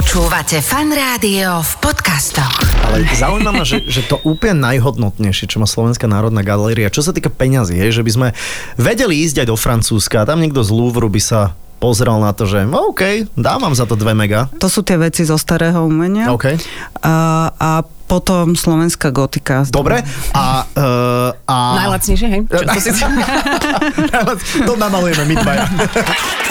Počúvate fan rádio v podcastoch. Ale zaujíma ma, že, že to úplne najhodnotnejšie, čo má Slovenská národná galéria, čo sa týka peňazí, je, že by sme vedeli ísť aj do Francúzska a tam niekto z Louvre by sa pozrel na to, že no, OK, dávam za to 2 mega. To sú tie veci zo starého umenia. OK. A, a potom slovenská gotika. Dobre. A, uh, a... Najlacnejšie, hej? Čo, to si... to namalujeme my dvaja.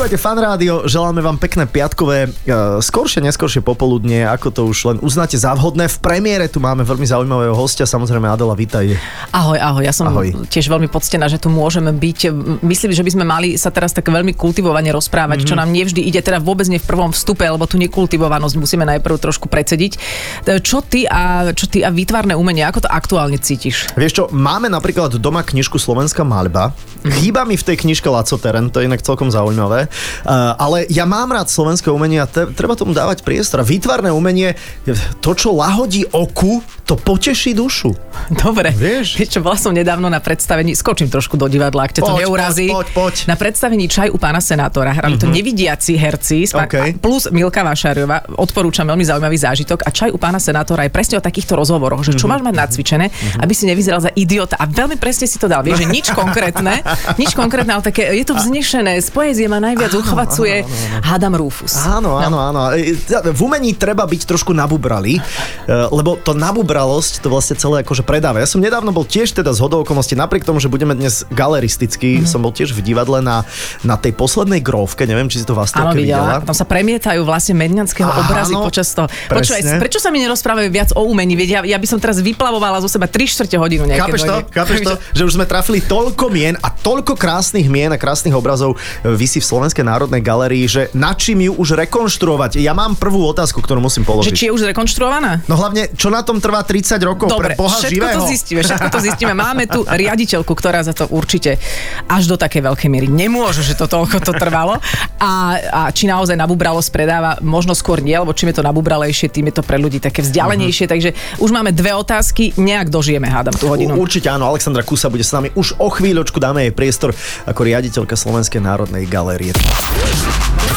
Počúvate fan rádio, želáme vám pekné piatkové, uh, skoršie, neskôršie popoludnie, ako to už len uznáte za vhodné. V premiére tu máme veľmi zaujímavého hostia, samozrejme Adela, vítaj. Ahoj, ahoj, ja som Ahoj. tiež veľmi poctená, že tu môžeme byť. Myslím, že by sme mali sa teraz tak veľmi kultivovane rozprávať, mm-hmm. čo nám nevždy ide, teda vôbec nie v prvom vstupe, lebo tu nekultivovanosť musíme najprv trošku predsediť. E, Čo ty a, čo ty a výtvarné umenie, ako to aktuálne cítiš? Vieš čo, máme napríklad doma knižku Slovenská maľba. Chýba mi v tej knižke Laco Teren, to je inak celkom zaujímavé. Uh, ale ja mám rád slovenské umenie a te, treba tomu dávať priestor. A Výtvarné umenie, to, čo lahodí oku, to poteší dušu. Dobre. Vieš? Vieš čo, bola som nedávno na predstavení, skočím trošku do divadla, ak ťa to Poď, neurazí. poď, poď, poď. Na predstavení Čaj u pána senátora. Hrali to nevidiaci herci s pán- OK. a plus Milka Vašariova. Odporúčam veľmi zaujímavý zážitok. A Čaj u pána senátora je presne o takýchto rozhovoroch, že čo máš mať nacvičené, aby si nevyzeral za idiota. A veľmi presne si to dal. Vieš, že nič konkrétne, nič konkrétne, ale také, je to vznešené. Z poézie ma najviac uchvacuje Hádam Rufus. Áno, áno, áno. E, teda V umení treba byť trošku nabubralý, e, lebo to nabubralosť to vlastne celé akože predáva. Ja som nedávno bol tiež teda z hodou okolností, napriek tomu, že budeme dnes galeristicky, som bol tiež v divadle na, na tej poslednej grovke, neviem, či si to vás Áno, videla. videla. Tam sa premietajú vlastne medňanského Áno, obrazy počas toho. Počúvaj, prečo sa mi nerozprávajú viac o umení? Veď ja, ja by som teraz vyplavovala zo seba 3 čtvrte hodinu. Chápeš to? Chápeš to? Že už sme trafili toľko mien a toľko krásnych mien a krásnych obrazov e, vysí v Slovenskej národnej galérii, že na čím ju už rekonštruovať? Ja mám prvú otázku, ktorú musím Že položiť. či je už rekonštruovaná? No hlavne, čo na tom trvá 30 rokov Dobre, pre Boha všetko živého? to zistíme, všetko to zistíme. Máme tu riaditeľku, ktorá za to určite až do takej veľkej miery nemôže, že to toľko to trvalo. A, a či naozaj nabubralosť predáva, možno skôr nie, lebo čím je to nabubralejšie, tým je to pre ľudí také vzdialenejšie. Takže už máme dve otázky, nejak dožijeme, hádam tú hodinu. U- Určite áno, Alexandra Kusa bude s nami už o chvíľočku, dáme jej priestor ako riaditeľka Slovenskej národnej galérie. Adela,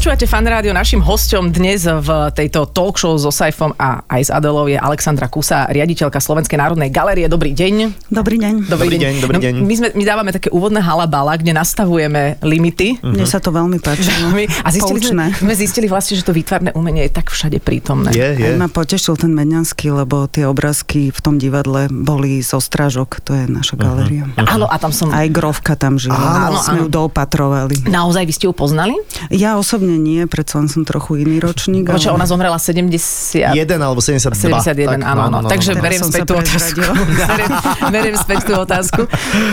Počúvate fan rádio, našim hosťom dnes v tejto talk show so Saifom a aj s Adelou je Alexandra Kusa, riaditeľka Slovenskej národnej galérie. Dobrý deň. Dobrý deň. Dobrý deň, dobrý deň. No, my, sme, my dávame také úvodné halabala, kde nastavujeme limity. Mne sa to veľmi páči. My, a zistili Poučné. sme, sme zistili vlastne, že to výtvarné umenie je tak všade prítomné. Je, je. Aj ma potešil ten Medňanský, lebo tie obrázky v tom divadle boli zo Strážok, to je naša galéria. Áno, a tam som... Aj Grovka tam žila, Áno, sme áno. ju doopatrovali. Naozaj vy ste ju poznali? Ja osobne nie, predsa len som trochu iný ročník. Čo, ale- ona zomrela 70... Jeden alebo 72. 71, áno, áno. Takže Teraz beriem som späť tú otázku. beriem, beriem späť tú otázku.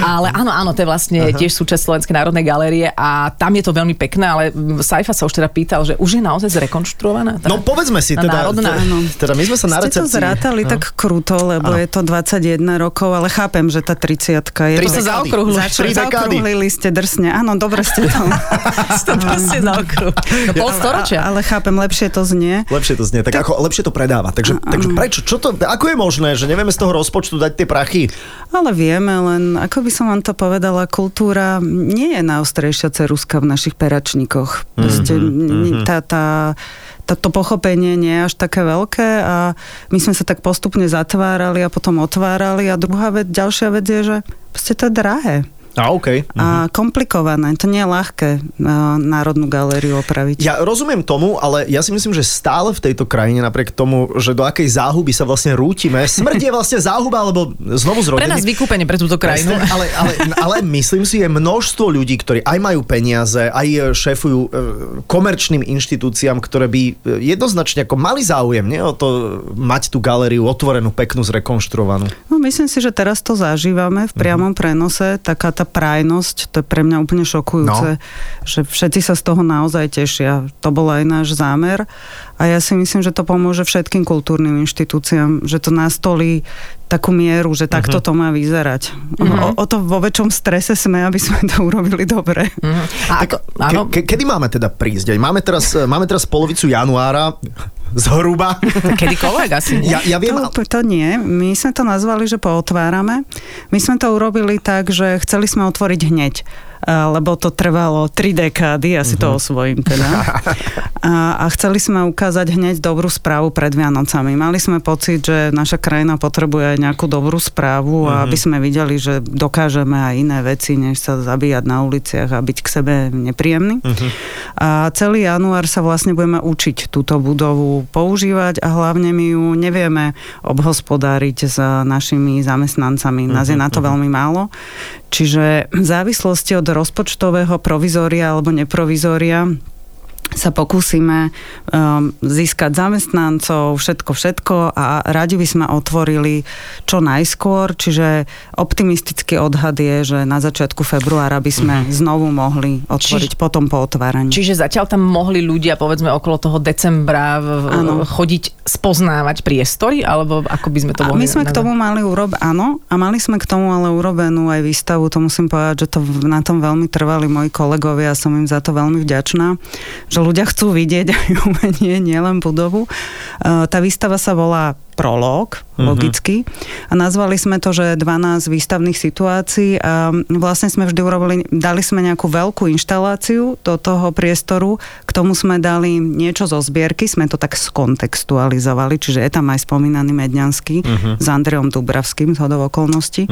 Ale áno, áno, to je vlastne uh-huh. tiež súčasť Slovenskej národnej galérie a tam je to veľmi pekné, ale Saifa sa už teda pýtal, že už je naozaj zrekonštruovaná? Tá- No povedzme si, teda, národná. teda, teda my sme sa na Ste to recepcii... zrátali tak kruto, lebo Áno. je to 21 rokov, ale chápem, že tá 30 je... Tri to- sa zaokrúhli. Zaokrúhlili ste drsne. Áno, dobre ste to. to proste za okruh. No pol storočia. Ale chápem, lepšie to znie. Lepšie to znie, tak ako lepšie to predáva. Takže, takže prečo? Čo to, ako je možné, že nevieme z toho rozpočtu dať tie prachy? Ale vieme, len ako by som vám to povedala, kultúra nie je najostrejšia ceruska v našich peračníkoch. Proste mm-hmm. tá, tá, tá, to pochopenie nie je až také veľké a my sme sa tak postupne zatvárali a potom otvárali a druhá vec, ďalšia vec je, že proste to je drahé. A OK. A komplikované. To nie je ľahké uh, Národnú galériu opraviť. Ja rozumiem tomu, ale ja si myslím, že stále v tejto krajine, napriek tomu, že do akej záhuby sa vlastne rútime, smrť je vlastne záhuba, alebo znovu Pre nás vykúpenie pre túto krajinu. Presne, ale, ale, ale myslím si, je množstvo ľudí, ktorí aj majú peniaze, aj šéfujú e, komerčným inštitúciám, ktoré by e, jednoznačne ako mali záujem nie, o to mať tú galériu otvorenú, peknú, zrekonštruovanú. No, myslím si, že teraz to zažívame v priamom prenose. Taká tá prajnosť, to je pre mňa úplne šokujúce, že všetci sa z toho naozaj tešia. To bol aj náš zámer a ja si myslím, že to pomôže všetkým kultúrnym inštitúciám, že to nastolí takú mieru, že takto to má vyzerať. O, o to vo väčšom strese sme, aby sme to urobili dobre. Mhm. A ako, áno, Ke, ke, kedy máme teda prísť? Máme teraz, máme teraz polovicu januára, zhruba. kedykoľvek asi. nie? Ja, ja viem, To, to nie. My sme to nazvali, že pootvárame. My sme to urobili tak, že chceli sme otvoriť hneď lebo to trvalo tri dekády, ja si to osvojím teda. A, a chceli sme ukázať hneď dobrú správu pred Vianocami. Mali sme pocit, že naša krajina potrebuje aj nejakú dobrú správu a aby sme videli, že dokážeme aj iné veci, než sa zabíjať na uliciach a byť k sebe nepríjemný. A celý január sa vlastne budeme učiť túto budovu používať a hlavne my ju nevieme obhospodáriť s našimi zamestnancami. Nás je na to veľmi málo. Čiže v závislosti od rozpočtového provizória alebo neprovizória sa pokúsime um, získať zamestnancov, všetko, všetko a radi by sme otvorili čo najskôr, čiže optimistický odhad je, že na začiatku februára by sme znovu mohli otvoriť Čiže- potom po otváraní. Čiže zatiaľ tam mohli ľudia, povedzme, okolo toho decembra v- chodiť spoznávať priestory, alebo ako by sme to A mohli my sme k nazvať? tomu mali urob, áno, a mali sme k tomu ale urobenú aj výstavu, to musím povedať, že to na tom veľmi trvali moji kolegovia a som im za to veľmi vďačná, že ľudia chcú vidieť aj umenie, nielen budovu. E, Tá výstava sa volá prolog, logicky. A nazvali sme to, že 12 výstavných situácií a vlastne sme vždy urobili, dali sme nejakú veľkú inštaláciu do toho priestoru, k tomu sme dali niečo zo zbierky, sme to tak skontextualizovali, čiže je tam aj spomínaný Medňanský s Andreom Dubravským z hodov okolností.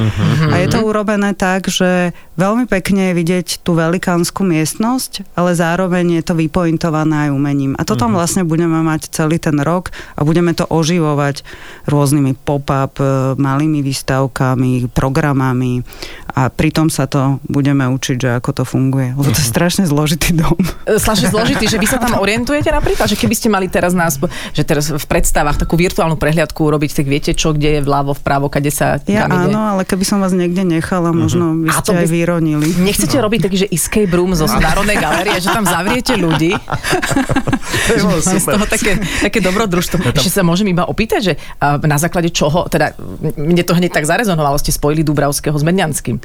A je to urobené tak, že veľmi pekne je vidieť tú velikánsku miestnosť, ale zároveň je to vypointované aj umením. A to tam vlastne budeme mať celý ten rok a budeme to oživovať rôznymi pop-up, e, malými výstavkami, programami a pritom sa to budeme učiť, že ako to funguje. Lebo to je strašne zložitý dom. E, Strašne zložitý, že vy sa tam orientujete napríklad, že keby ste mali teraz nás, že teraz v predstavách takú virtuálnu prehliadku urobiť, tak viete čo, kde je vľavo, vpravo, kade sa Ja ide? áno, ale keby som vás niekde nechala, možno by ste by- aj vyronili. Nechcete robiť taký, že escape room zo Národnej galérie, že tam zavriete ľudí? to je Z toho také, také dobrodružstvo. Ešte sa môžem iba opýtať, že na základe čoho, teda mne to hneď tak zarezonovalo, ste spojili Dubravského s Medňanským.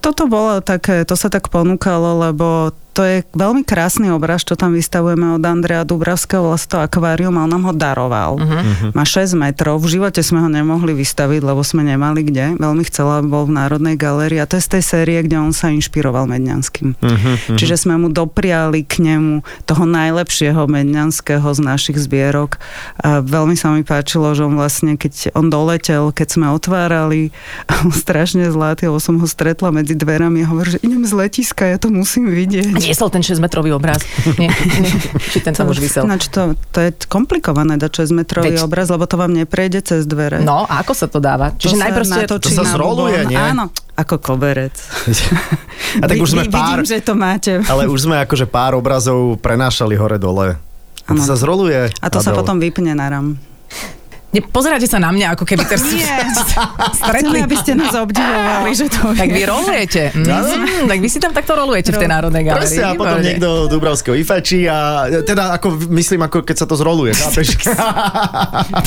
Toto bolo také, to sa tak ponúkalo, lebo to je veľmi krásny obraz, čo tam vystavujeme od Andrea Dubravského, sa to akvárium a on nám ho daroval. Uh-huh. Má 6 metrov, v živote sme ho nemohli vystaviť, lebo sme nemali kde. Veľmi chcela, aby bol v Národnej galérii a to je z tej série, kde on sa inšpiroval Medňanským. Uh-huh. Čiže sme mu dopriali k nemu toho najlepšieho Medňanského z našich zbierok a veľmi sa mi páčilo, že on vlastne, keď on doletel, keď sme otvárali, strašne zlatý, lebo som ho stretla medzi dverami a hovorí, že idem z letiska, ja to musím vidieť. Niesol ten 6-metrový obraz. Nie, nie. Či ten tam už vysel. Ináč to, to je komplikované dať 6 metrový Veď- obraz, lebo to vám neprejde cez dvere. No, a ako sa to dáva? To Čiže sa najprv ste... To sa zroluje, nie? Áno, ako koberec. A tak už sme pár, Vidím, že to máte. ale už sme akože pár obrazov prenášali hore-dole. A to sa zroluje. A to sa Adel. potom vypne na ram. Ne, pozeráte sa na mňa, ako keby teraz Nie. stretli. Chceme, aby ste nás obdivovali, že to Tak vy rolujete. Mm, tak vy si tam takto rolujete v tej Národnej galérii. Presne, a potom Výborne. niekto Dubravského vyfečí a teda ako, myslím, ako keď sa to zroluje. chápeš?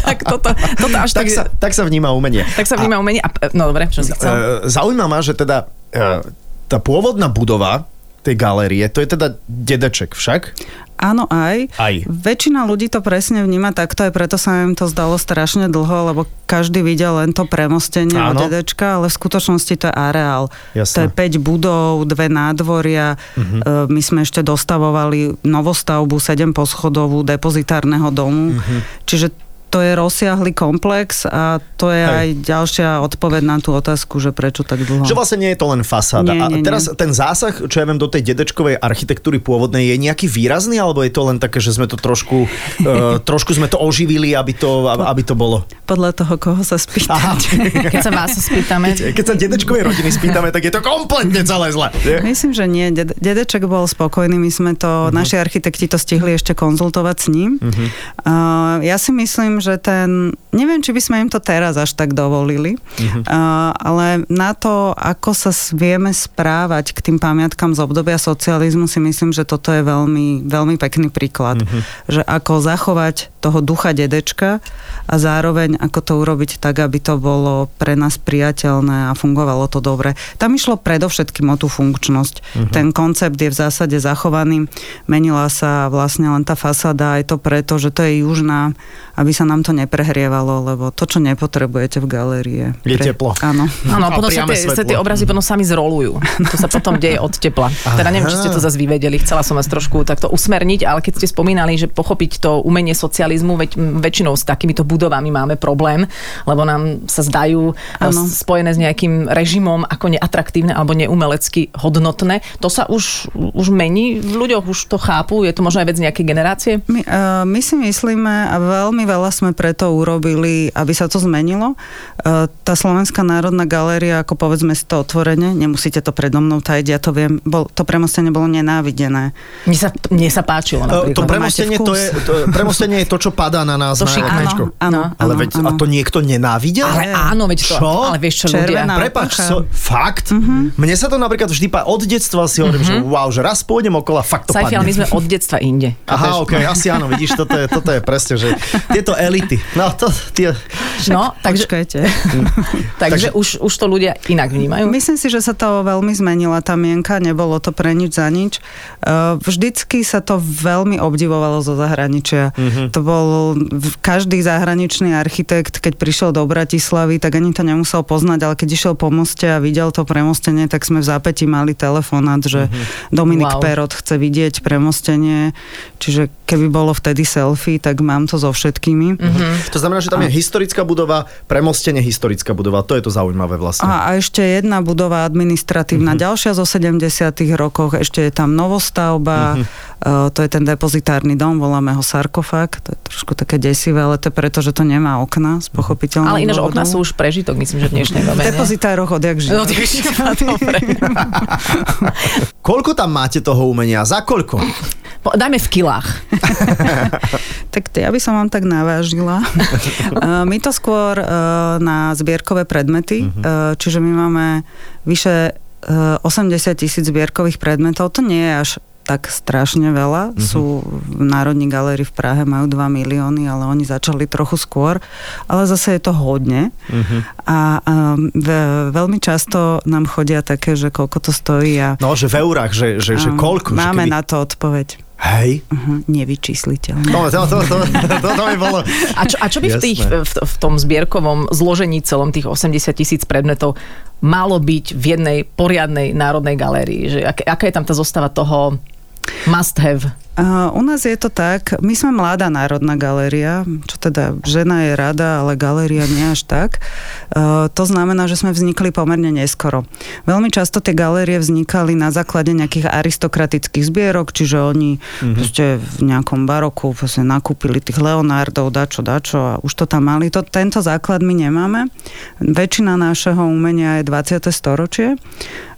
Tak toto, toto až tak, tak... sa, tak sa vníma umenie. tak sa vníma umenie. A, no dobre, čo si chcel? E, Zaujíma ma, že teda e, tá pôvodná budova tej galérie, to je teda dedeček však? Áno, aj. Aj. Väčšina ľudí to presne vníma takto, aj preto sa im to zdalo strašne dlho, lebo každý videl len to premostenie Áno. od dedečka, ale v skutočnosti to je areál. Jasné. To je 5 budov, dve nádvoria. Uh-huh. My sme ešte dostavovali novostavbu 7 poschodovú depozitárneho domu. Uh-huh. Čiže to je rozsiahly komplex a to je Hej. aj ďalšia odpoveď na tú otázku, že prečo tak dlho. Že vlastne nie je to len fasáda. Nie, a nie, nie. teraz ten zásah, čo ja viem, do tej dedečkovej architektúry pôvodnej, je nejaký výrazný, alebo je to len také, že sme to trošku, uh, trošku sme to oživili, aby to, aby to bolo? Podľa toho, koho sa spýtate. Keď sa vás spýtame. Keď sa dedečkovej rodiny spýtame, tak je to kompletne celé zle. nie? Myslím, že nie. Dede- Dedeček bol spokojný, my sme to, uh-huh. naši architekti to stihli ešte konzultovať s ním. Uh-huh. Uh, ja si myslím, že ten Neviem, či by sme im to teraz až tak dovolili, uh, ale na to, ako sa vieme správať k tým pamiatkám z obdobia socializmu, si myslím, že toto je veľmi, veľmi pekný príklad. Že ako zachovať toho ducha dedečka a zároveň ako to urobiť tak, aby to bolo pre nás priateľné a fungovalo to dobre. Tam išlo predovšetkým o tú funkčnosť. Ten koncept je v zásade zachovaný. Menila sa vlastne len tá fasáda aj to preto, že to je južná, aby sa nám to neprehrievalo, lebo to, čo nepotrebujete v galérie. Je teplo. Áno. Áno, a potom sa tie, sa tie obrazy potom sami zrolujú. To sa potom deje od tepla. Teda neviem, či ste to zase vyvedeli, chcela som vás trošku takto usmerniť, ale keď ste spomínali, že pochopiť to umenie socializmu, veď väčšinou s takýmito budovami máme problém, lebo nám sa zdajú e, Áno. spojené s nejakým režimom ako neatraktívne alebo neumelecky hodnotné. To sa už, už mení v ľuďoch, už to chápu? Je to možno aj vec nejakej generácie? My, uh, my si myslíme, a veľmi veľa sme preto urobili, aby sa to zmenilo. Uh, tá Slovenská národná galéria, ako povedzme si to otvorene, nemusíte to predo mnou tajiť, ja to viem, bol, to premostenie bolo nenávidené. Mne sa, mne sa páčilo To, napríklad. to premostenie, to je, to, premostenie je to, čo padá na nás To na šik- oknečko. Áno, Ale áno, veď, áno. a to niekto nenávidel? Ale áno, veď to, Čo? ale vieš čo ľudia... Červená Prepač, so, fakt? Mne sa to napríklad vždy pá... od detstva si hovorím, že wow, že raz pôjdem okolo a fakt to Sajfi, ale my padne. sme od detstva inde. Aha, ok, asi áno, vidíš, toto je, toto je presne, že tieto elity, no to, tie, No, takže, Počkajte. takže už, už to ľudia inak vnímajú. Myslím si, že sa to veľmi zmenila tá mienka, nebolo to pre nič za nič. Uh, Vždycky sa to veľmi obdivovalo zo zahraničia. To bol každý zahraničný architekt, keď prišiel do Bratislavy, tak ani to nemusel poznať, ale keď išiel po moste a videl to premostenie, tak sme v zápäti mali telefonát, že Dominik Wow. Perot chce vidieť premostenie, čiže keby bolo vtedy selfie, tak mám to so všetkými. to znamená, že tam je historická budova, premostenie historická budova, to je to zaujímavé vlastne. A, a ešte jedna budova administratívna, ďalšia zo 70 rokoch, ešte je tam novostavba, uh, to je ten depozitárny dom, voláme ho sarkofág, to je trošku také desivé, ale to je preto, že to nemá okna, z pochopiteľného Ale ináč dôvodu. okna sú už prežitok, myslím, že v dnešnej dobe. v depozitároch odjak žijú. No. Koľko tam máte toho umenia? Za koľko? Po- Dajme v kilách. Tak ja by som vám tak navážila. Uh, my to skôr uh, na zbierkové predmety, uh, čiže my máme vyše uh, 80 tisíc zbierkových predmetov. To nie je až tak strašne veľa. Sú v Národní galérii v Prahe, majú 2 milióny, ale oni začali trochu skôr. Ale zase je to hodne. A um, ve, veľmi často nám chodia také, že koľko to stojí a No, že v eurách, že, že, že koľko? máme že keby... na to odpoveď. Hej, Uh-huh, nevyčísliteľné. no, to, to, to, to, to mi bolo... A čo, a čo by v, tých, v, v tom zbierkovom zložení celom tých 80 tisíc predmetov malo byť v jednej poriadnej národnej galérii? Že ak, aká je tam tá zostava toho must have? Uh, u nás je to tak, my sme mladá národná galéria, čo teda žena je rada, ale galéria nie až tak. Uh, to znamená, že sme vznikli pomerne neskoro. Veľmi často tie galérie vznikali na základe nejakých aristokratických zbierok, čiže oni mm-hmm. proste v nejakom baroku proste nakúpili tých Leonardov, dačo, dačo a už to tam mali. To, tento základ my nemáme. Väčšina našeho umenia je 20. storočie.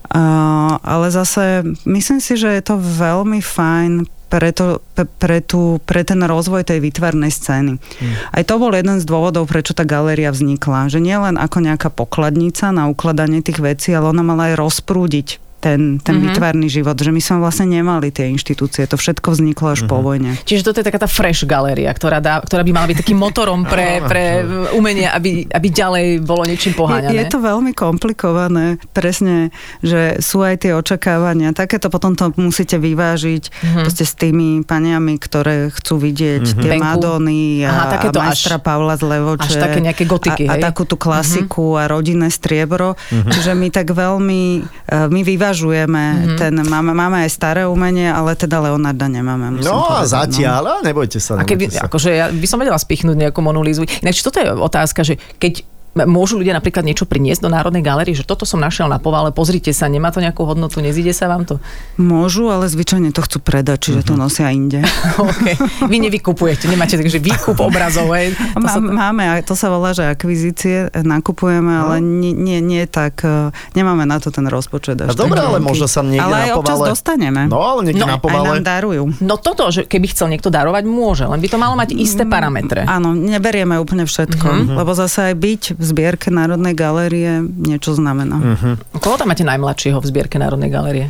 Uh, ale zase myslím si, že je to veľmi fajn pre, to, pre, tú, pre ten rozvoj tej výtvarnej scény. Mm. Aj to bol jeden z dôvodov, prečo tá galéria vznikla. Že nie len ako nejaká pokladnica na ukladanie tých vecí, ale ona mala aj rozprúdiť ten, ten Mhm. mm-hmm. výtvarný život, že my sme vlastne nemali tie inštitúcie, to všetko vzniklo až mm-hmm. po vojne. Čiže toto je taká tá fresh galéria, ktorá, dá, ktorá by mala byť takým motorom pre, pre umenie, aby, aby ďalej bolo niečím Je, poháňané. je to veľmi komplikované, presne, že sú aj tie očakávania. Takéto potom to musíte vyvážiť mm-hmm. s tými paniami, ktoré chcú vidieť mm-hmm. tie Venku. Madony a, Aha, takéto a majstra až- Pavla z Levoče. až také nejaké gotiky, a, hej? a takú tú klasiku mm-hmm. a rodinné striebro. Mm-hmm. Čiže my tak veľmi, eh, my vyvážujeme mm-hmm. ten, máme, máme aj staré umenie, ale teda Leonarda nemáme. musím No a povedať, zatiaľ, a nebojte sa. A keby, nebojte sa. akože ja by som vedela spichnúť nejakú monolízu. Ináč toto je otázka, že keď Môžu ľudia napríklad niečo priniesť do Národnej galérie, že toto som našiel na povale, pozrite sa, nemá to nejakú hodnotu, nezíde sa vám to? Môžu, ale zvyčajne to chcú predať, čiže Mhm. to nosia inde. Okay. Vy nevykupujete, nemáte takže výkup obrazov. hej. To Má, sa, Máme, to sa volá, že akvizície, nakupujeme, No. ale nie, nie, nie tak, e, nemáme na to ten rozpočet. Až dobre, ale možno sa niekde Ale aj na občas povale... dostaneme. No, ale niekde No, na Aj povale... nám darujú. no toto, že keby chcel niekto darovať, môže, len by to malo mať isté parametre. Áno, neberieme úplne všetko, Mhm. lebo zase aj byť v zbierke Národnej galérie niečo znamená. Mhm. Koho tam máte najmladšieho v zbierke Národnej galérie?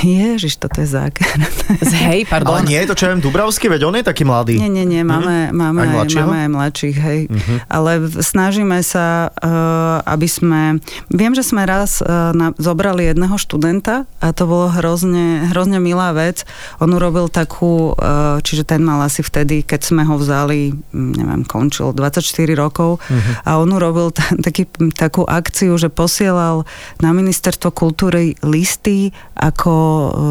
Ježiš, toto je záker. Z hej, pardon. Ale nie je to, čo viem, Dubravský, veď on je taký mladý. Nie, nie, nie, máme, máme, Aj aj, mladšieho? máme aj mladších, hej. Ale v- snažíme sa, uh, aby sme... Viem, že sme raz uh, na, zobrali jedného študenta a to bolo hrozne, hrozne milá vec. On urobil takú, uh, čiže ten mal asi vtedy, keď sme ho vzali, mm, neviem, končil 24 rokov a on urobil t- taký, takú akciu, že posielal na ministerstvo kultúry listy ako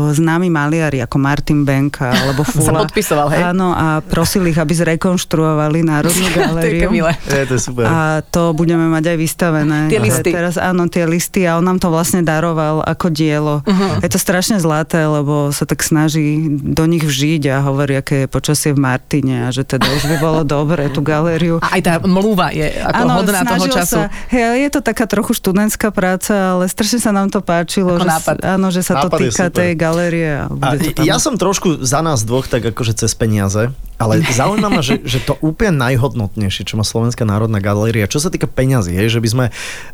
známi maliari, ako Martin Benka alebo Sa Fula. podpisoval, hej? Áno, a prosili ich, aby zrekonštruovali Národnú To je galériu. milé. Je, to je super. A to budeme mať aj vystavené. Tie listy. Teraz áno, tie listy a on nám to vlastne daroval ako dielo. Mhm. Je to strašne zlaté, lebo sa tak snaží do nich vžiť a hovorí, aké je počasie v Martine a že teda už by bolo dobre tú galériu. A aj tá mluva je ako hodná toho času. Sa, hej, je to taká trochu študentská práca, ale strašne sa nám to páčilo, Ako že, nápad. áno, že sa to Nápad je týka super. tej galérie. A, A bude to tam. ja som trošku za nás dvoch tak akože cez peniaze, ale zaujíma ma, že, že to úplne najhodnotnejšie, čo má Slovenská národná galéria, čo sa týka peňazí, je, že by sme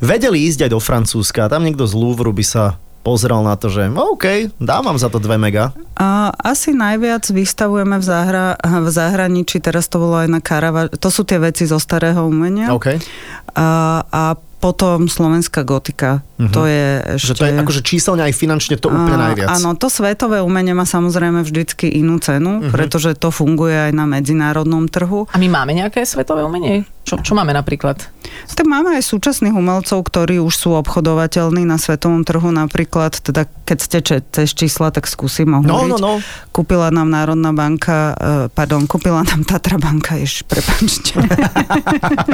vedeli ísť aj do Francúzska tam niekto z Louvru by sa pozrel na to, že OK, dám vám za to 2 mega. A asi najviac vystavujeme v, zahra- v zahraničí, teraz to bolo aj na Karava, to sú tie veci zo starého umenia. OK. A, a potom slovenská gotika. To je Že ešte... to je akože číselne aj finančne to úplne najviac. Áno, to svetové umenie má samozrejme vždycky inú cenu, Mhm. pretože to funguje aj na medzinárodnom trhu. A my máme nejaké svetové umenie? Čo, čo máme napríklad? Tak máme aj súčasných umelcov, ktorí už sú obchodovateľní na svetovom trhu, napríklad, teda keď ste če- cez čísla, tak skúsim No, hovoriť. no, no. Kúpila nám Národná banka, eh, pardon, kúpila nám Tatra banka, ešte prepačte.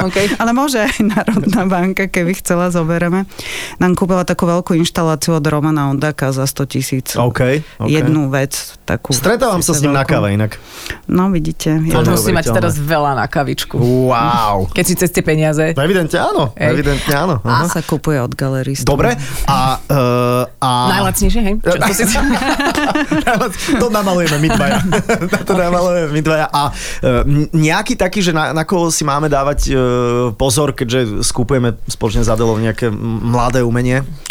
Okay. Ale môže aj Národná banka, keby chcela, zobereme. Nám kúpila takú veľkú inštaláciu od Romana Ondaka za 100 tisíc. OK. OK. Jednu vec. Takú Stretávam sa s ním na veľkú. káve inak. No vidíte. To musí mať teraz veľa na kavičku. Wow. Keď si cez tie peniaze. No evidentne áno. Hej. Evidentne áno. A Aha. sa kupuje od galeristov. Dobre. A, uh, a... Najlacnejšie, hej? Čo, to si... to namalujeme my dvaja. to namalujeme my dvaja. A uh, nejaký taký, že na, na koho si máme dávať uh, pozor, keďže skupujeme spoločne za Adelou nejaké mladé umenie?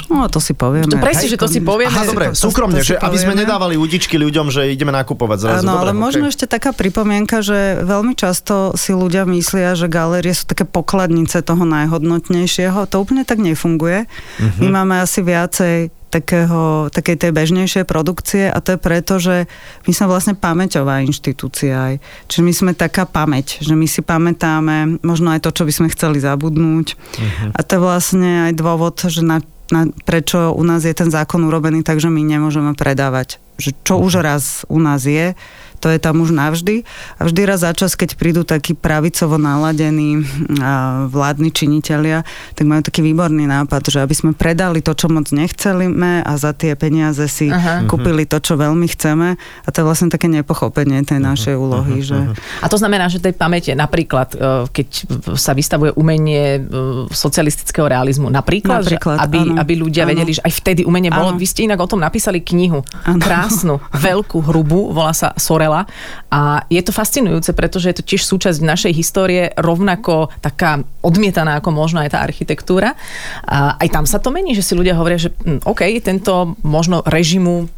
No, to si povieme. To presne, že to si povieme. Aha, dobre, to- to- súkromne, to si že aby sme nedávali udičky ľuďom, že ideme nakupovať zrazu. Áno, ale možno okay. ešte taká pripomienka, že veľmi často si ľudia myslia, že galérie sú také pokladnice toho najhodnotnejšieho. To úplne tak nefunguje. Mhm. My máme asi viacej takého, takej tej bežnejšej produkcie a to je preto, že my sme vlastne pamäťová inštitúcia aj. Čiže my sme taká pamäť, že my si pamätáme možno aj to, čo by sme chceli zabudnúť. A to je vlastne aj dôvod, že na, na, prečo u nás je ten zákon urobený tak, že my nemôžeme predávať. Že čo už raz u nás je, to je tam už navždy. A vždy raz za čas, keď prídu takí pravicovo naladení vládni činitelia, tak majú taký výborný nápad, že aby sme predali to, čo moc nechcelíme a za tie peniaze si Aha. kúpili to, čo veľmi chceme. A to je vlastne také nepochopenie tej našej úlohy, že... A to znamená, že tej pamäte, napríklad, e, keď sa vystavuje umenie e, socialistického realizmu, napríklad, Napríklad, že aby, áno. aby ľudia Áno. vedeli, že aj vtedy umenie bolo. Áno. Vy ste inak o tom napísali knihu, Áno. krásnu, veľkú, hrubú, volá sa Sorela. A je to fascinujúce, pretože je to tiež súčasť našej histórie, rovnako taká odmietaná ako možno aj tá architektúra. A aj tam sa to mení, že si ľudia hovoria, že hm, OK, tento možno režimu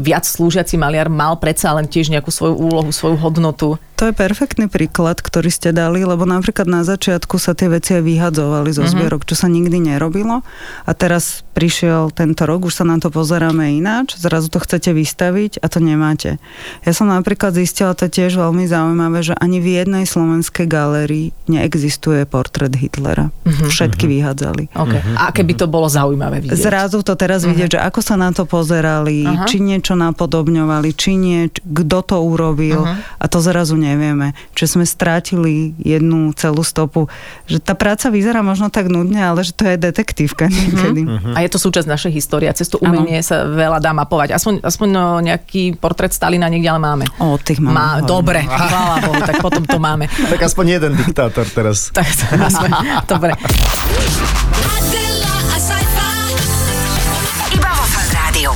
viac slúžiaci maliar mal predsa len tiež nejakú svoju úlohu, svoju hodnotu. To je perfektný príklad, ktorý ste dali, lebo napríklad na začiatku sa tie veci aj vyhadzovali zo zbierok, čo sa nikdy nerobilo. A teraz prišiel tento rok, už sa na to pozeráme ináč, zrazu to chcete vystaviť a to nemáte. Ja som napríklad zistila, to tiež veľmi zaujímavé, že ani v jednej slovenskej galérii neexistuje portrét Hitlera. Všetky vyhádzali. Okay. A keby to bolo zaujímavé vidieť. Zrazu to teraz vidieť, že ako sa na to pozerali, Aha. či niečo niečo napodobňovali, či nie, kto to urobil a to zrazu nevieme. Čiže sme strátili jednu celú stopu. Že tá práca vyzerá možno tak nudne, ale že to je detektívka niekedy. A je to súčasť našej histórie. A cez to umenie sa veľa dá mapovať. Aspoň, aspoň no, nejaký portrét Stalina niekde ale máme. O, tých máme. Má, dobre, chvála Bohu, tak potom to máme. Tak aspoň jeden diktátor teraz. Tak, aspoň, dobre.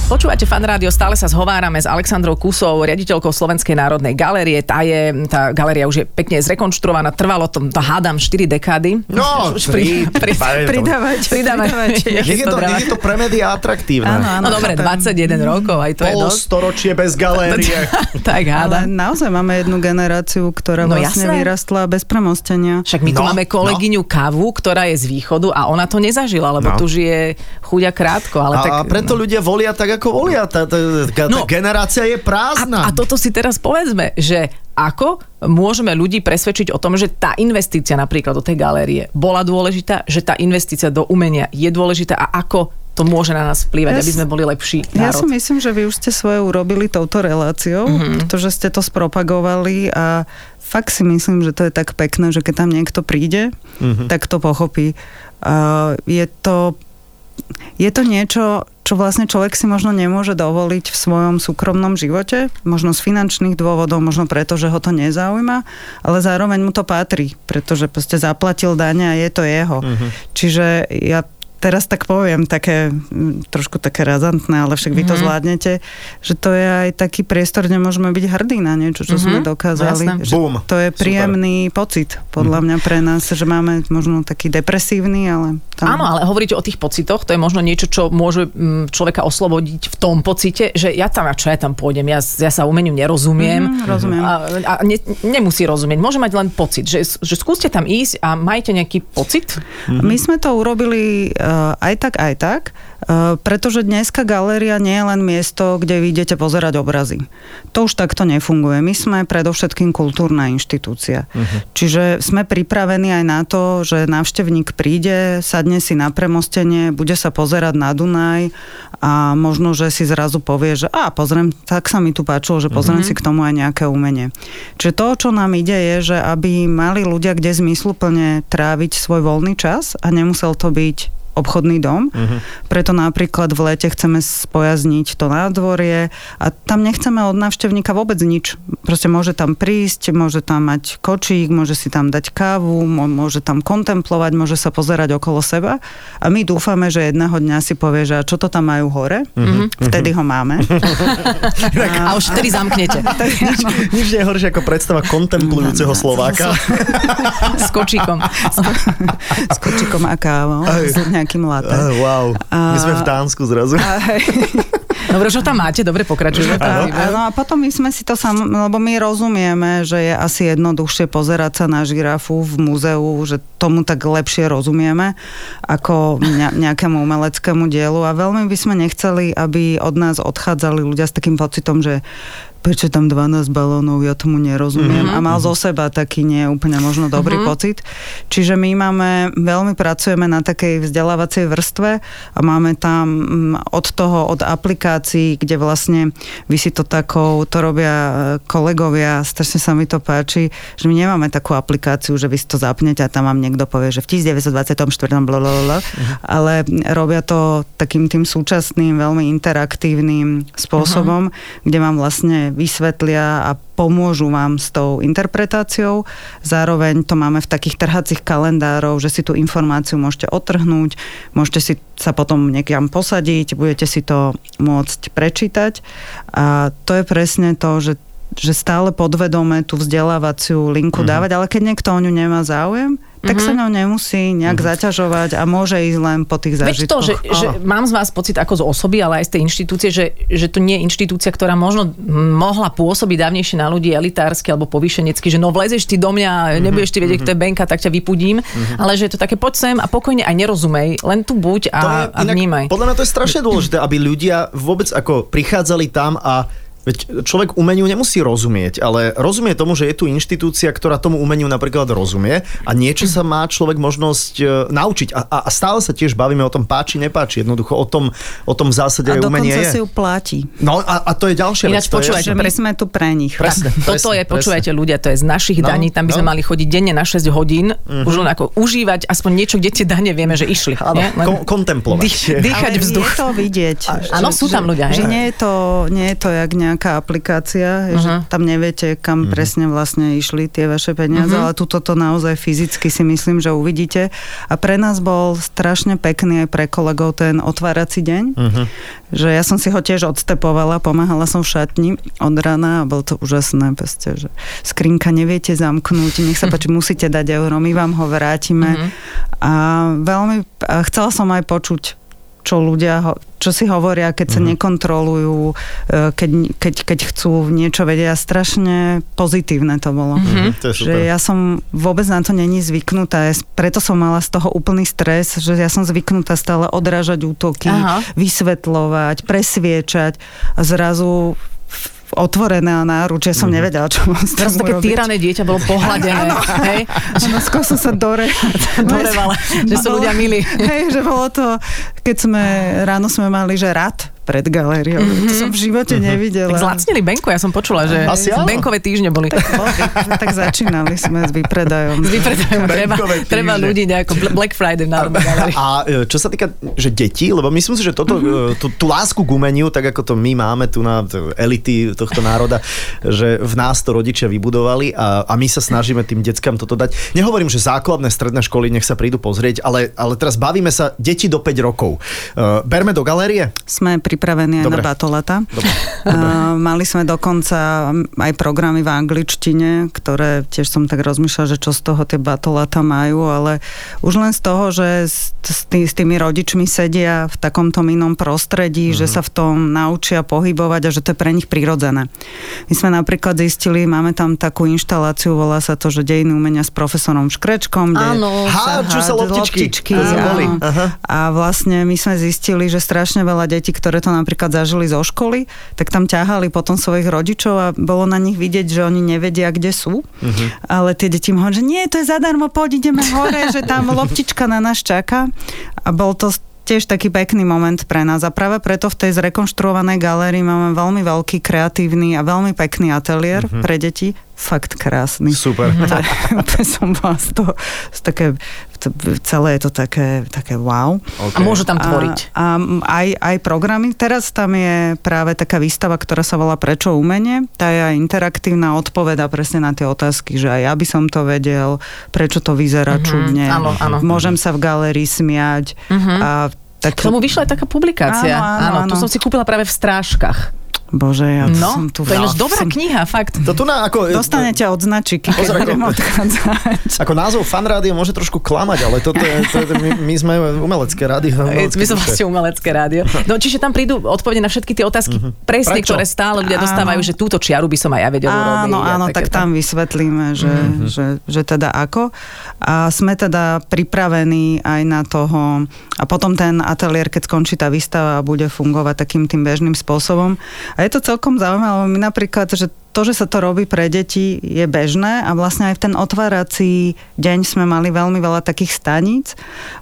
Počúvate fan rádio, stále sa zhovárame s Alexandrou Kusou, riaditeľkou Slovenskej národnej galérie. Tá, je, tá galéria už je pekne zrekonštruovaná, trvalo to, to hádam 4 dekády. No, Už pri- tri, pri- pridávať. Pridávajte. Nech je, to, je to pre médiá atraktívne. Áno, áno. No dobre, chápem. 21 rokov, aj to je dosť. storočie bez galérie. tak Ale hádam. naozaj máme jednu generáciu, ktorá No vlastne jasné. vyrastla bez premostenia. Však my tu No, máme kolegyňu Kavu, ktorá je z východu a ona to nezažila, lebo No. tu žije chuďa krátko. Ale A, tak, a preto ľudia volia tak, ako volia. Tá, tá, tá, No. tá generácia je prázdna. A, a toto si teraz povedzme, že ako môžeme ľudí presvedčiť o tom, že tá investícia napríklad do tej galérie bola dôležitá, že tá investícia do umenia je dôležitá a ako to môže na nás vplývať, Ja aby sme boli lepší Ja národ. si myslím, že vy už ste svoje urobili touto reláciou, mm-hmm. pretože ste to spropagovali a fakt si myslím, že to je tak pekné, že keď tam niekto príde, mm-hmm. tak to pochopí. A je to je to niečo, čo vlastne človek si možno nemôže dovoliť v svojom súkromnom živote, možno z finančných dôvodov, možno preto, že ho to nezaujíma, ale zároveň mu to patrí, pretože proste zaplatil dane a je to jeho. Čiže ja teraz tak poviem, také mm, trošku také razantné, ale však vy to zvládnete, že to je aj taký priestor, kde môžeme byť hrdí na niečo, čo sme dokázali. jasné. Že to je Super. príjemný pocit, podľa mňa pre nás, že máme možno taký depresívny, ale... Tam... Áno, ale hovoríte o tých pocitoch, to je možno niečo, čo môže mm, človeka oslobodiť v tom pocite, že ja tam, a čo ja tam pôjdem, ja, ja sa umeniu nerozumiem. Mhm, rozumiem. A, a ne, nemusí rozumieť, môže mať len pocit, že, že skúste tam ísť a majte nejaký pocit. My sme to urobili aj tak, aj tak, uh, pretože dneska galéria nie je len miesto, kde vy idete pozerať obrazy. To už takto nefunguje. My sme predovšetkým kultúrna inštitúcia. Čiže sme pripravení aj na to, že návštevník príde, sadne si na premostenie, bude sa pozerať na Dunaj a možno, že si zrazu povie, že a pozriem, tak sa mi tu páčilo, že pozriem si k tomu aj nejaké umenie. Čiže to, čo nám ide, je, že aby mali ľudia kde zmysluplne tráviť svoj voľný čas a nemusel to byť obchodný dom. Uh-huh. Preto napríklad v lete chceme spojazniť to nádvorie a tam nechceme od návštevníka vôbec nič. Proste môže tam prísť, môže tam mať kočík, môže si tam dať kávu, mô- môže tam kontemplovať, môže sa pozerať okolo seba a my dúfame, že jedného dňa si povie, že a čo to tam majú hore, uh-huh. vtedy ho máme. A už vtedy zamknete nič, nič nie je horšie ako predstava kontemplujúceho Slováka. s kočíkom. s kočikom a kávou, Aj. Nejakým latte. Ah, wow, my A- sme v Dánsku zrazu. A. Dobre, čo tam máte? Dobre, pokračujeme. A, áno, a potom my sme si to sam, lebo my rozumieme, že je asi jednoduchšie pozerať sa na žirafu v múzeu, že tomu tak lepšie rozumieme ako ne, nejakému umeleckému dielu a veľmi by sme nechceli, aby od nás odchádzali ľudia s takým pocitom, že prečo tam 12 balónov, ja tomu nerozumiem. Mm-hmm. A mal zo seba taký nie úplne možno dobrý mm-hmm. pocit. Čiže my máme, veľmi pracujeme na takej vzdelávacej vrstve a máme tam mm, od toho, od aplikácií, kde vlastne vy si to takou, to robia e, kolegovia, strašne sa mi to páči, že my nemáme takú aplikáciu, že vy si to zapnete a tam vám niekto povie, že v 1924. blablabla, ale robia to takým tým súčasným, veľmi interaktívnym spôsobom, kde vám vlastne vysvetlia a pomôžu vám s tou interpretáciou. Zároveň to máme v takých trhacích kalendárov, že si tú informáciu môžete otrhnúť, môžete si sa potom niekam posadiť, budete si to môcť prečítať. A to je presne to, že že stále podvedome tú vzdelávaciu linku mm-hmm. dávať, ale keď niekto o ňu nemá záujem, tak sa ňou nemusí nejak mm-hmm. zaťažovať a môže ísť len po tých Veď to, zážitkoch. že, že mám z vás pocit ako z osoby, ale aj z tej inštitúcie, že, že to nie je inštitúcia, ktorá možno mohla pôsobiť dávnejšie na ľudí elitársky alebo povýšenecky, že no vlezeš ty do mňa, Mhm, nebudeš ty vedieť, kto je Benka, tak ťa vypudím, ale že je to také poď sem a pokojne aj nerozumej, len tu buď a, To je a vnímaj. Podľa mňa to je strašne dôležité, aby ľudia vôbec ako prichádzali tam a Veď človek umeniu nemusí rozumieť, ale rozumie tomu, že je tu inštitúcia, ktorá tomu umeniu napríklad rozumie a niečo sa má človek možnosť e, naučiť. A, a, a stále sa tiež bavíme o tom páči, nepáči. Jednoducho o tom, o tom zásade A aj umenie je. si ju platí. No a, a to je ďalšia Ináč vec. je počúvajte, my sme tu pre nich. Presne, Tak, toto presne, je, počúvajte ľudia, to je z našich No, daní, tam by sme no. mali chodiť denne na 6 hodín, už len ako užívať aspoň niečo, kde tie dane vieme, že išli. Áno? Len kon- kontemplovať. Dých, dýchať Ale vzduch. je to vidieť. Áno, sú tam ľudia, Že nie je, to, nie je to jak nejaká aplikácia, Mhm. že tam neviete, kam presne vlastne išli tie vaše peniaze, Mhm. ale tuto to naozaj fyzicky si myslím, že uvidíte. A pre nás bol strašne pekný aj pre kolegov ten otvárací deň, že ja som si ho tiež odstepovala, pomáhala som v šatni od rana a bol to úžasné, proste, že skrinka neviete zamknúť, nech sa páči, musíte dať euro, my vám ho vrátime. A veľmi, a chcela som aj počuť čo ľudia, čo si hovoria, keď sa nekontrolujú, e, keď, keď, keď chcú niečo vedieť. A strašne pozitívne to bolo. Mhm, to je super. Že ja som vôbec na to není zvyknutá, preto som mala z toho úplný stres, že ja som zvyknutá stále odrážať útoky, Aha. vysvetľovať, presviečať a zrazu otvorené náruč, ja som nevedela, čo mám s Teraz také urobiť. týrané dieťa bolo pohľadené. Hej? Áno, skôr som sa dore... Dorevala, že sú ľudia milí. Hej, že bolo to, keď sme, ráno sme mali, že rad pred galériou. To som v živote nevidela. Tak zlacnili Benko, ja som počula, že Asi áno. Benkové týždne boli. Boli, tak začínali sme s výpredajom. S výpredajom treba, treba ľudí nejako Bl- Black Friday galérii. A e, čo sa týka, že deti, lebo myslím si, že toto, Mhm. e, tú, tú lásku k umeniu, tak ako to my máme tu na elity tohto národa, že v nás to rodičia vybudovali a, a my sa snažíme tým deckám toto dať. Nehovorím, že základné stredné školy nech sa prídu pozrieť, ale, ale teraz bavíme sa deti do 5 rokov. E, berme do galérie? Sme pripravení aj Dobre. na batolata. Dobre. Uh, mali sme dokonca aj programy v angličtine, ktoré tiež som tak rozmýšľala, že čo z toho tie batolata majú, ale už len z toho, že s, tý, s tými rodičmi sedia v takomto inom prostredí, mm-hmm. že sa v tom naučia pohybovať a že to je pre nich prirodzené. My sme napríklad zistili, máme tam takú inštaláciu, volá sa to, že dejiny umenia s profesorom Škrečkom, kde Áno. Hádžu sa loptičky. loptičky áno. Aha. A vlastne my sme zistili, že strašne veľa detí, ktoré to napríklad zažili zo školy, tak tam ťahali potom svojich rodičov a bolo na nich vidieť, že oni nevedia, kde sú. Mhm. Ale tie deti im hovoria, že nie, to je zadarmo, poď, ideme hore, že tam loptička na nás čaká. A bol to tiež taký pekný moment pre nás. A práve preto v tej zrekonštruovanej galérii máme veľmi veľký, kreatívny a veľmi pekný ateliér Mhm. pre deti. Fakt krásny. Super. To úplne som bola z toho, z také, to, celé je to také, také wow. A môžu tam tvoriť. A, a aj, aj programy. Teraz tam je práve taká výstava, ktorá sa volá Prečo umenie. Tá je aj interaktívna odpoveda presne na tie otázky, že aj ja by som to vedel, prečo to vyzerá čudne. áno, áno. Môžem sa v galérii smiať. A tak, K tomu vyšla aj taká publikácia. Áno, áno, tu áno. som si kúpila práve v strážkach. Bože, ja No, som tu... to je ináč dobrá som- kniha, fakt. To tu na, ako, Dostanete od značiky, keď Pozor, budem ako-. Ako názov fan rádio môže trošku klamať, ale toto je, to je, my, my sme umelecké rádio. My umelecké som duše. vlastne umelecké rádio. No, čiže tam prídu odpovede na všetky tie otázky, presne, Prečo? ktoré stále ľudia dostávajú, že túto čiaru by som aj ja vedel urobiť. Áno, a áno, tak tam vysvetlíme, že, mm-hmm. že, že teda ako. A sme teda pripravení aj na toho. A potom ten ateliér, keď skončí tá výstava, bude fungovať takým tým bežným spôsobom. A je to celkom zaujímavé, my napríklad, že to, že sa to robí pre deti, je bežné a vlastne aj v ten otvárací deň sme mali veľmi veľa takých staníc.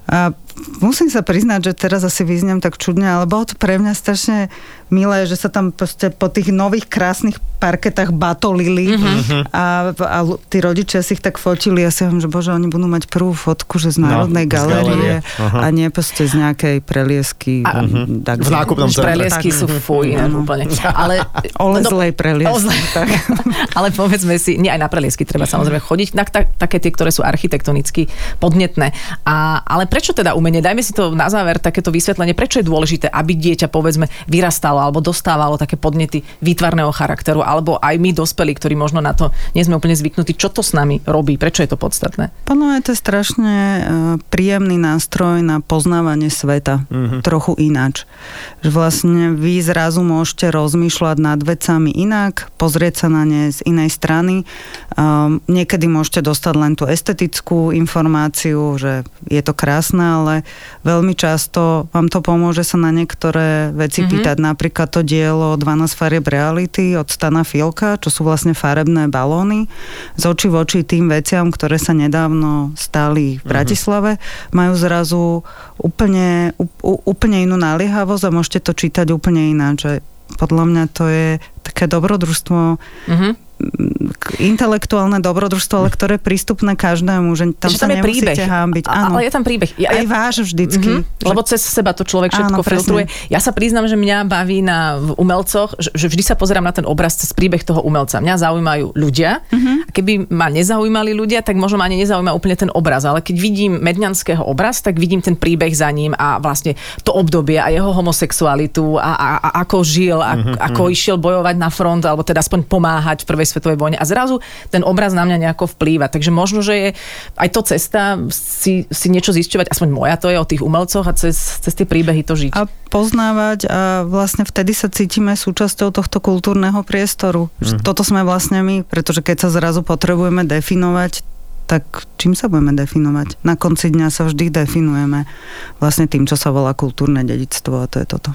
A musím sa priznať, že teraz asi vyzniem tak čudne, ale bolo to pre mňa strašne milé, že sa tam proste po tých nových krásnych parketách batolili mm-hmm. a, a tí rodičia si ich tak fotili a si hovorím, že bože, oni budú mať prvú fotku, že z Národnej z galérie a nie proste z nejakej preliesky. A- tak, V nákupnom centre. preliesky sú fuj, ináč úplne. Ale, Olezlej preliesky. Ozlej, tak. Ale povedzme si, nie aj na preliesky treba samozrejme chodiť, na tak, také tie, ktoré sú architektonicky podnetné. A, ale prečo teda umenie? Dajme si to na záver takéto vysvetlenie. Prečo je dôležité, aby dieťa povedzme vyrastalo alebo dostávalo také podnety výtvarného charakteru, alebo aj my dospelí, ktorí možno na to nie sme úplne zvyknutí, čo to s nami robí? Prečo je to podstatné? Podľa mňa to je strašne e, príjemný nástroj na poznávanie sveta. Mm-hmm. Trochu ináč. Že vlastne vy zrazu môžete rozmýšľať nad vecami inak, pozrieť sa na ne z inej strany. Um, niekedy môžete dostať len tú estetickú informáciu, že je to krásne, ale ale veľmi často vám to pomôže sa na niektoré veci mm-hmm. pýtať. Napríklad to dielo 12 farieb reality od Stana Filka, čo sú vlastne farebné balóny z očí v oči tým veciam, ktoré sa nedávno stali v Bratislave, mm-hmm. majú zrazu úplne, úplne inú naliehavosť a môžete to čítať úplne ináč. Podľa mňa to je také dobrodružstvo, Mhm. Intelektuálne dobrodružstvo, ale ktoré je prístupné každému, že tam Že sa tam je príbeh. hábiť. A- Áno. Ale je tam príbeh. Ja, Aj váš vždycky. Mhm, Že- lebo cez seba to človek všetko Áno, presne. filtruje. Ja sa priznám, že mňa baví na v umelcoch, že, že vždy sa pozerám na ten obraz cez príbeh toho umelca. Mňa zaujímajú ľudia. Mhm. A keby ma nezaujímali ľudia, tak možno ma ani nezaujíma úplne ten obraz. Ale keď vidím Medňanského obraz, tak vidím ten príbeh za ním a vlastne to obdobie a jeho homosexualitu a, a, a ako žil, a, Mhm, ako išiel bojovať na front, alebo teda aspoň pomáhať v prvej svetovej vojne. A zrazu ten obraz na mňa nejako vplýva. Takže možno, že je aj to cesta si, si niečo zisťovať, aspoň moja to je o tých umelcoch a cez, cez tie príbehy to žiť. a poznávať a vlastne vtedy sa cítime súčasťou tohto kultúrneho priestoru. Mhm. Mm. Toto sme vlastne my, pretože keď sa zrazu potrebujeme definovať, tak čím sa budeme definovať? Na konci dňa sa vždy definujeme vlastne tým, čo sa volá kultúrne dedictvo a to je toto.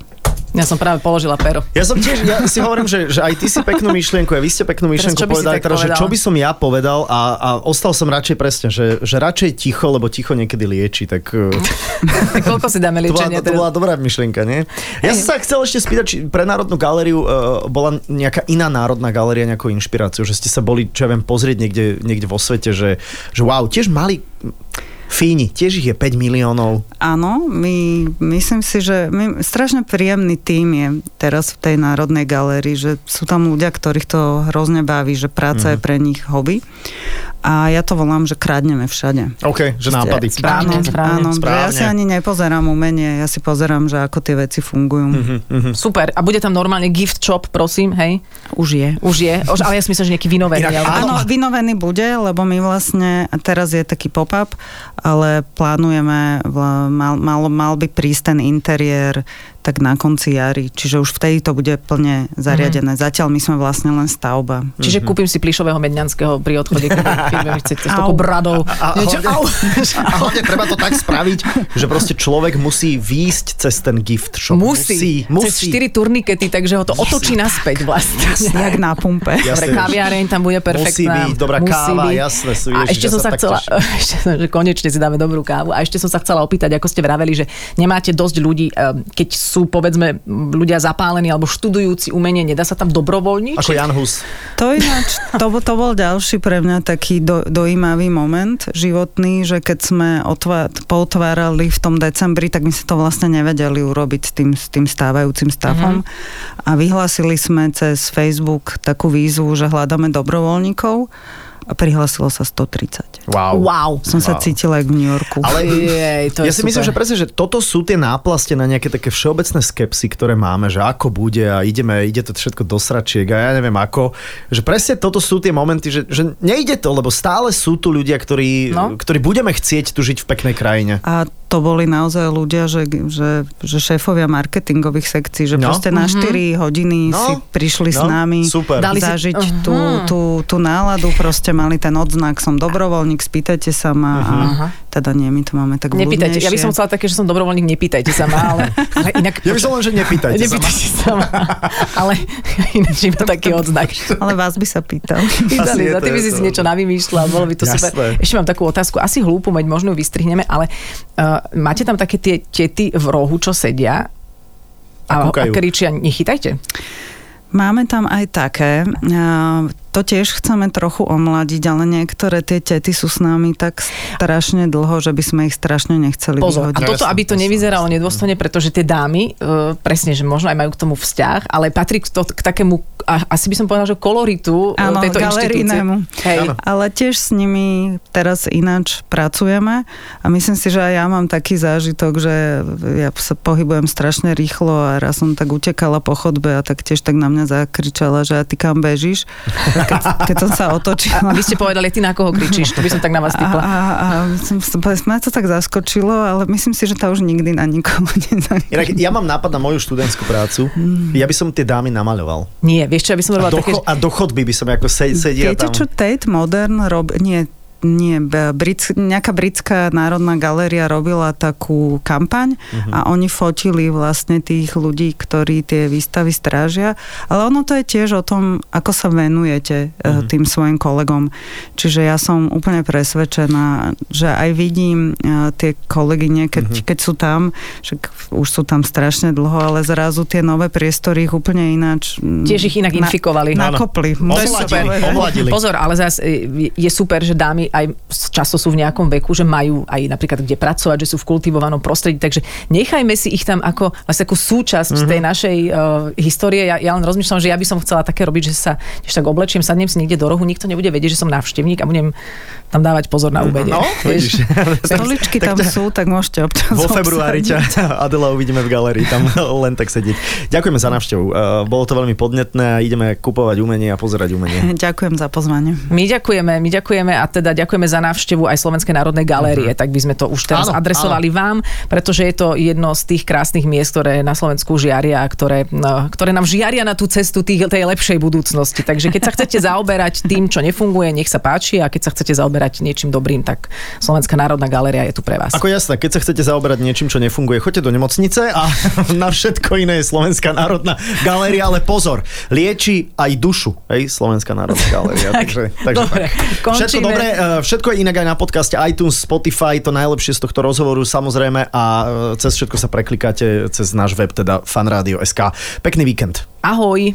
Ja som práve položila pero. Ja som tiež, ja si hovorím, že, že aj ty si peknú myšlienku, a vy ste peknú myšlienku si povedali, teraz, že čo by som ja povedal a, a ostal som radšej presne, že, že radšej ticho, lebo ticho niekedy lieči, tak Tak koľko si dáme to, bola, liečenia? to bola dobrá myšlienka, nie? Ja som sa chcel ešte spýtať, či pre Národnú galériu uh, bola nejaká iná národná galéria nejakou inšpiráciou, že ste sa boli, čo ja viem, pozrieť niekde, niekde vo svete, že, že wow, tiež mali Fíni, tiež ich je 5 miliónov. Áno, my, myslím si, že my, strašne príjemný tým je teraz v tej Národnej galérii, že sú tam ľudia, ktorých to hrozne baví, že práca mm. je pre nich hobby. A ja to volám, že kradneme všade. OK, že nápady. Správne, áno, správne. áno, že ja Správne. si ani nepozerám umenie, ja si pozerám, že ako tie veci fungujú. Mm-hmm. Super. A bude tam normálne gift shop, prosím, hej? Už je. Už je. Už, ale ja si myslím, že nejaký vynovený. Inak alebo- Áno, vynovený bude, lebo my vlastne, teraz je taký pop-up, ale plánujeme, mal, mal, mal by prísť ten interiér tak na konci jary, čiže už vtedy to bude plne zariadené. Zatiaľ my sme vlastne len stavba. Čiže kúpim si plišového medňanského pri odchode, keď Au. toľko bradov. A, a, Niečo- hlavne, au. a hlavne treba to tak spraviť, že proste človek musí výjsť cez ten gift shop. Musí. musí. Cez 4 turnikety, takže ho to otočí naspäť vlastne. Jak na pumpe. Že- kaviareň tam bude perfektná. byť dobrá Musí káva, byť. jasné, sú- A ešte som sa chcela, ešte, že konečne si dáme dobrú kávu. A ešte som sa chcela opýtať, ako ste vraveli, že nemáte dosť ľudí, eh, keď sú povedzme ľudia zapálení alebo študujúci umenie, nedá sa tam dobrovoľniť? Ako Jan Hus. To ináč, to, to bol ďalší pre mňa taký do, dojímavý moment životný, že keď sme otvá, poutvárali v tom decembri, tak my sa to vlastne nevedeli urobiť s tým, s tým stávajúcim stavom. A vyhlásili sme cez Facebook takú výzvu, že hľadáme dobrovoľníkov a prihlásilo sa 130. Wow. Wow. Som sa Wow. cítila jak v New Yorku. Ale Jej, to ja je si myslím, super. že presne, že toto sú tie náplaste na nejaké také všeobecné skepsy, ktoré máme, že ako bude a ideme, ide to všetko do sračiek a ja neviem ako. Že presne toto sú tie momenty, že, že nejde to, lebo stále sú tu ľudia, ktorí, No. ktorí budeme chcieť tu žiť v peknej krajine. A to boli naozaj ľudia, že, že, že šéfovia marketingových sekcií, že No. proste na 4 hodiny No. si prišli s No, nami super. Dali si- zažiť Mhm. tú, tú, tú náladu, proste mali ten odznak, som dobrovoľník, spýtajte sa ma a teda nie, my to máme tak Nepýtajte, ja by som chcela také, že som dobrovoľník, nepýtajte sa ma, ale, ale inak... Ja by som len, že nepýtajte sa ma. Nepýtajte sa ma, ale ináč iba taký odznak. Ale vás by sa pýtal. Je za ty by si to- si niečo navymýšľal, bolo by to Jasné. super. Ešte mám takú otázku, asi hlúpu, mať možno ju vystrihneme, ale uh, máte tam také tie tety v rohu, čo sedia A a, a kričia, nechytajte. Máme tam aj také. a To tiež chceme trochu omladiť, ale niektoré tie tety sú s nami tak strašne dlho, že by sme ich strašne nechceli Pozor, a vyhodiť. toto, Jasné, aby to jasné, nevzeralo nedôstojne, pretože tie dámy, uh, presne, že možno aj majú k tomu vzťah, ale patrí k, to, k takému, a, asi by som povedala, že koloritu uh, Áno, tejto inštitúcie. Hej. Áno. Ale tiež s nimi teraz ináč pracujeme a myslím si, že aj ja mám taký zážitok, že ja sa pohybujem strašne rýchlo a raz som tak utekala po chodbe a tak tiež tak na mňa zakričala, že a ty kam bežíš? A Keď, keď som sa otočila. A vy ste povedali, ty na koho kričíš, to by som tak na vás A, typla. a, a som, ma to tak zaskočilo, ale myslím si, že to už nikdy na nikoho nezakrčí. Inak ja mám nápad na moju študentskú prácu. Ja by som tie dámy namaľoval. Nie, vieš čo, ja by som A robila do, také, cho- a do chodby by som ako se- sedel Viete, tam. čo Tate Modern robí? Nie, nie, Brit, nejaká britská národná galéria robila takú kampaň Mhm. a oni fotili vlastne tých ľudí, ktorí tie výstavy strážia. Ale ono to je tiež o tom, ako sa venujete mm. tým svojim kolegom. Čiže ja som úplne presvedčená, že aj vidím e, tie kolegyne, keď, mm. keď sú tam, však už sú tam strašne dlho, ale zrazu tie nové priestory ich úplne ináč... mm, Tiež ich inak infikovali. Na, Áno. nakopli. Super. ohladili. Pozor, ale zase e, je super, že dámy aj často sú v nejakom veku, že majú aj napríklad kde pracovať, že sú v kultivovanom prostredí, takže nechajme si ich tam ako vlastne takú súčasť Mhm. mm-hmm. tej našej uh, histórie. Ja, ja len rozmýšľam, že ja by som chcela také robiť, že sa tiež tak oblečiem, sadnem si niekde do rohu, nikto nebude vedieť, že som návštevník a budem tam dávať pozor na úbede. No, vidíš. Stoličky tam sú, tak môžete občas Vo februári obsadiť. ťa Adela uvidíme v galérii, tam len tak sedieť. Ďakujeme za návštevu. Uh, bolo to veľmi podnetné a ideme kupovať umenie a pozerať umenie. Ďakujem za pozvanie. My ďakujeme, my ďakujeme a teda ďakujeme za návštevu aj Slovenskej národnej galérie, tak by sme to už teraz Mhm. Áno, adresovali vám, pretože je to jedno z tých krásnych miest, ktoré na Slovensku žiaria a ktoré, no, ktoré nám žiaria na tú cestu tých, tej lepšej budúcnosti. Takže keď sa chcete zaoberať tým, čo nefunguje, nech sa páči a keď sa chcete zaoberať niečím dobrým, tak Slovenská národná galéria je tu pre vás. Ako jasné, keď sa chcete zaoberať niečím, čo nefunguje, choďte do nemocnice a na všetko iné je Slovenská národná galéria, ale pozor, lieči aj dušu, hej, Slovenská národná galéria. Tak, takže, takže dobre, tak. Všetko dobré, eh, všetko je inak aj na podcaste iTunes, Spotify, to najlepšie z tohto rozhovoru samozrejme a eh, cez všetko sa preklikáte cez náš web, teda fanradio.sk. Pekný víkend. Ahoj!